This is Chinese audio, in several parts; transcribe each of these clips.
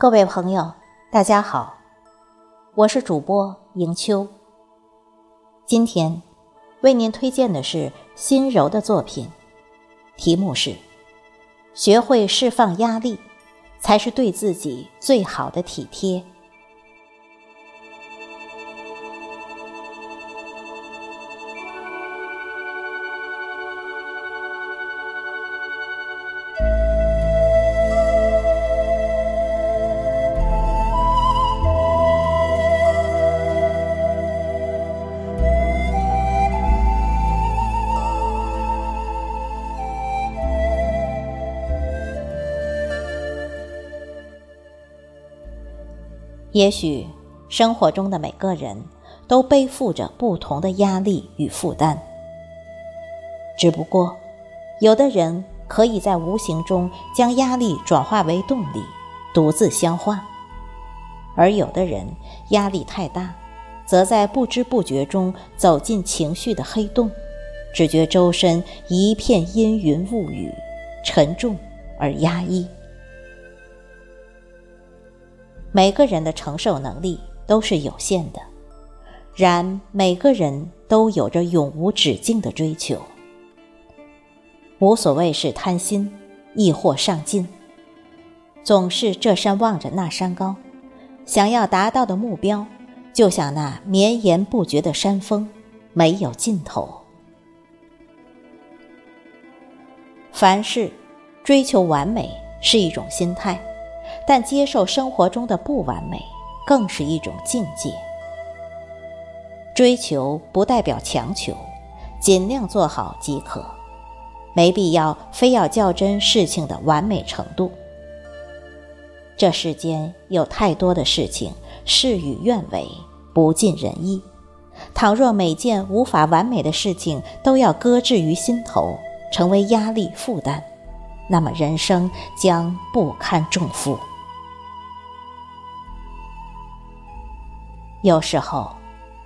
各位朋友，大家好，我是主播迎秋。今天为您推荐的是心柔的作品，题目是“学会释放压力，才是对自己最好的体贴”。也许生活中的每个人都背负着不同的压力与负担，只不过，有的人可以在无形中将压力转化为动力，独自消化；而有的人压力太大，则在不知不觉中走进情绪的黑洞，只觉周身一片阴云雾雨，沉重而压抑。每个人的承受能力都是有限的，然每个人都有着永无止境的追求。无所谓是贪心，亦或上进，总是这山望着那山高，想要达到的目标，就像那绵延不绝的山峰，没有尽头。凡事追求完美是一种心态。但接受生活中的不完美，更是一种境界。追求不代表强求，尽量做好即可，没必要非要较真事情的完美程度。这世间有太多的事情事与愿违，不尽人意。倘若每件无法完美的事情都要搁置于心头，成为压力负担，那么人生将不堪重负。有时候，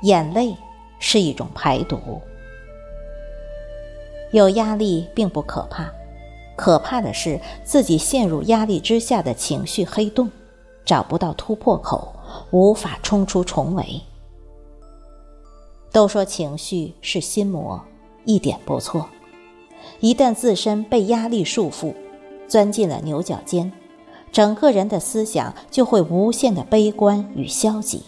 眼泪是一种排毒。有压力并不可怕，可怕的是自己陷入压力之下的情绪黑洞，找不到突破口，无法冲出重围。都说情绪是心魔，一点不错。一旦自身被压力束缚，钻进了牛角尖，整个人的思想就会无限的悲观与消极。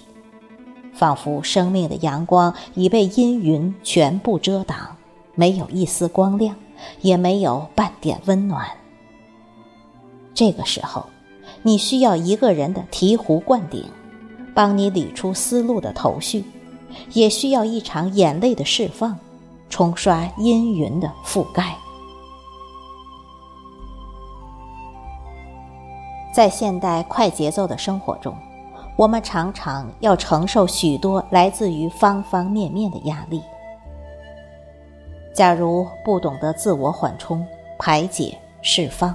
仿佛生命的阳光已被阴云全部遮挡，没有一丝光亮，也没有半点温暖。这个时候，你需要一个人的醍醐灌顶，帮你理出思路的头绪；也需要一场眼泪的释放，冲刷阴云的覆盖。在现代快节奏的生活中。我们常常要承受许多来自于方方面面的压力。假如不懂得自我缓冲、排解、释放，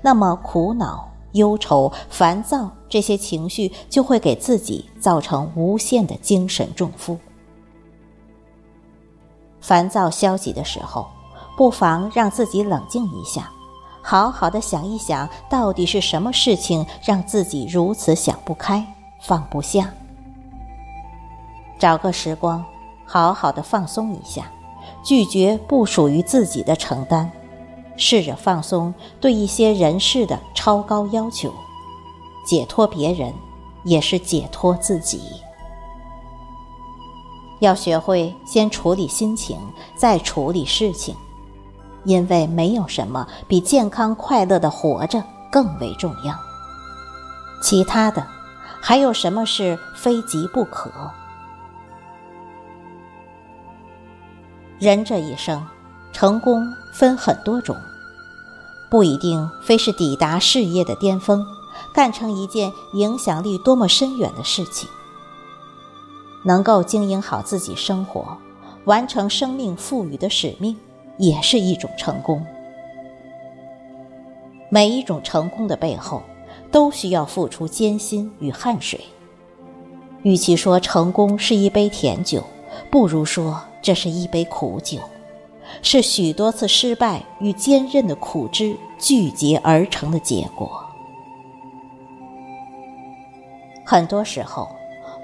那么苦恼、忧愁、烦躁这些情绪就会给自己造成无限的精神重负。烦躁、消极的时候，不妨让自己冷静一下，好好的想一想，到底是什么事情让自己如此想不开。放不下，找个时光，好好的放松一下，拒绝不属于自己的承担，试着放松对一些人事的超高要求，解脱别人，也是解脱自己。要学会先处理心情，再处理事情，因为没有什么比健康快乐的活着更为重要。其他的。还有什么是非急不可？人这一生，成功分很多种，不一定非是抵达事业的巅峰，干成一件影响力多么深远的事情。能够经营好自己生活，完成生命赋予的使命，也是一种成功。每一种成功的背后。都需要付出艰辛与汗水。与其说成功是一杯甜酒，不如说这是一杯苦酒，是许多次失败与坚韧的苦汁聚结而成的结果。很多时候，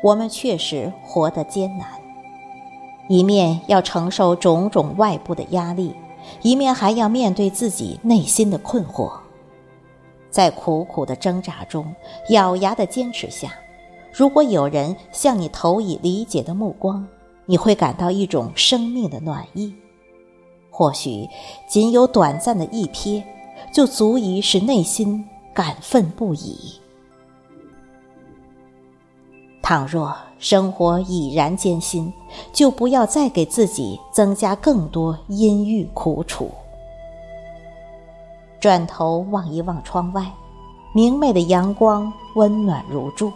我们确实活得艰难，一面要承受种种外部的压力，一面还要面对自己内心的困惑。在苦苦的挣扎中，咬牙的坚持下，如果有人向你投以理解的目光，你会感到一种生命的暖意。或许仅有短暂的一瞥，就足以使内心感愤不已。倘若生活已然艰辛，就不要再给自己增加更多阴郁苦楚。转头望一望窗外，明媚的阳光温暖如注。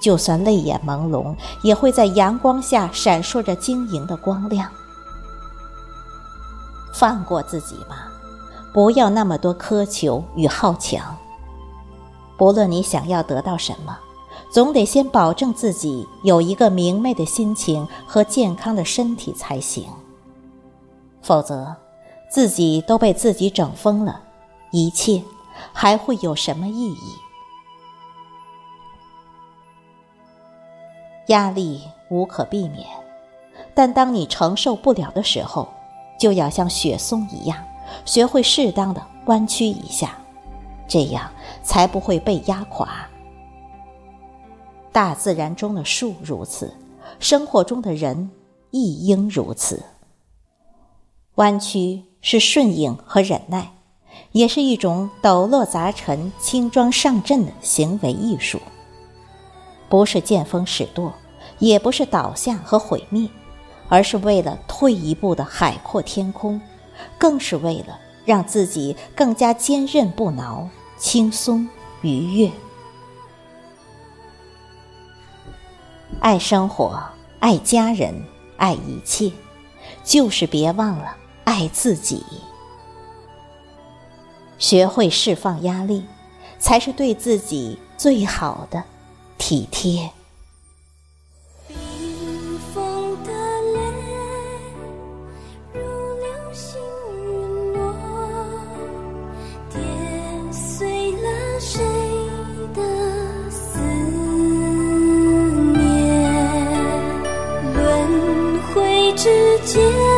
就算泪眼朦胧，也会在阳光下闪烁着晶莹的光亮。放过自己吧，不要那么多苛求与好强。不论你想要得到什么，总得先保证自己有一个明媚的心情和健康的身体才行。否则，自己都被自己整疯了，一切还会有什么意义？压力无可避免，但当你承受不了的时候，就要像雪松一样，学会适当的弯曲一下，这样才不会被压垮。大自然中的树如此，生活中的人亦应如此。弯曲是顺应和忍耐，也是一种抖落杂陈、轻装上阵的行为艺术。不是见风使舵，也不是倒下和毁灭。而是为了退一步的海阔天空，更是为了让自己更加坚韧不挠、轻松愉悦。爱生活，爱家人，爱一切，就是别忘了爱自己。学会释放压力，才是对自己最好的体贴。世界。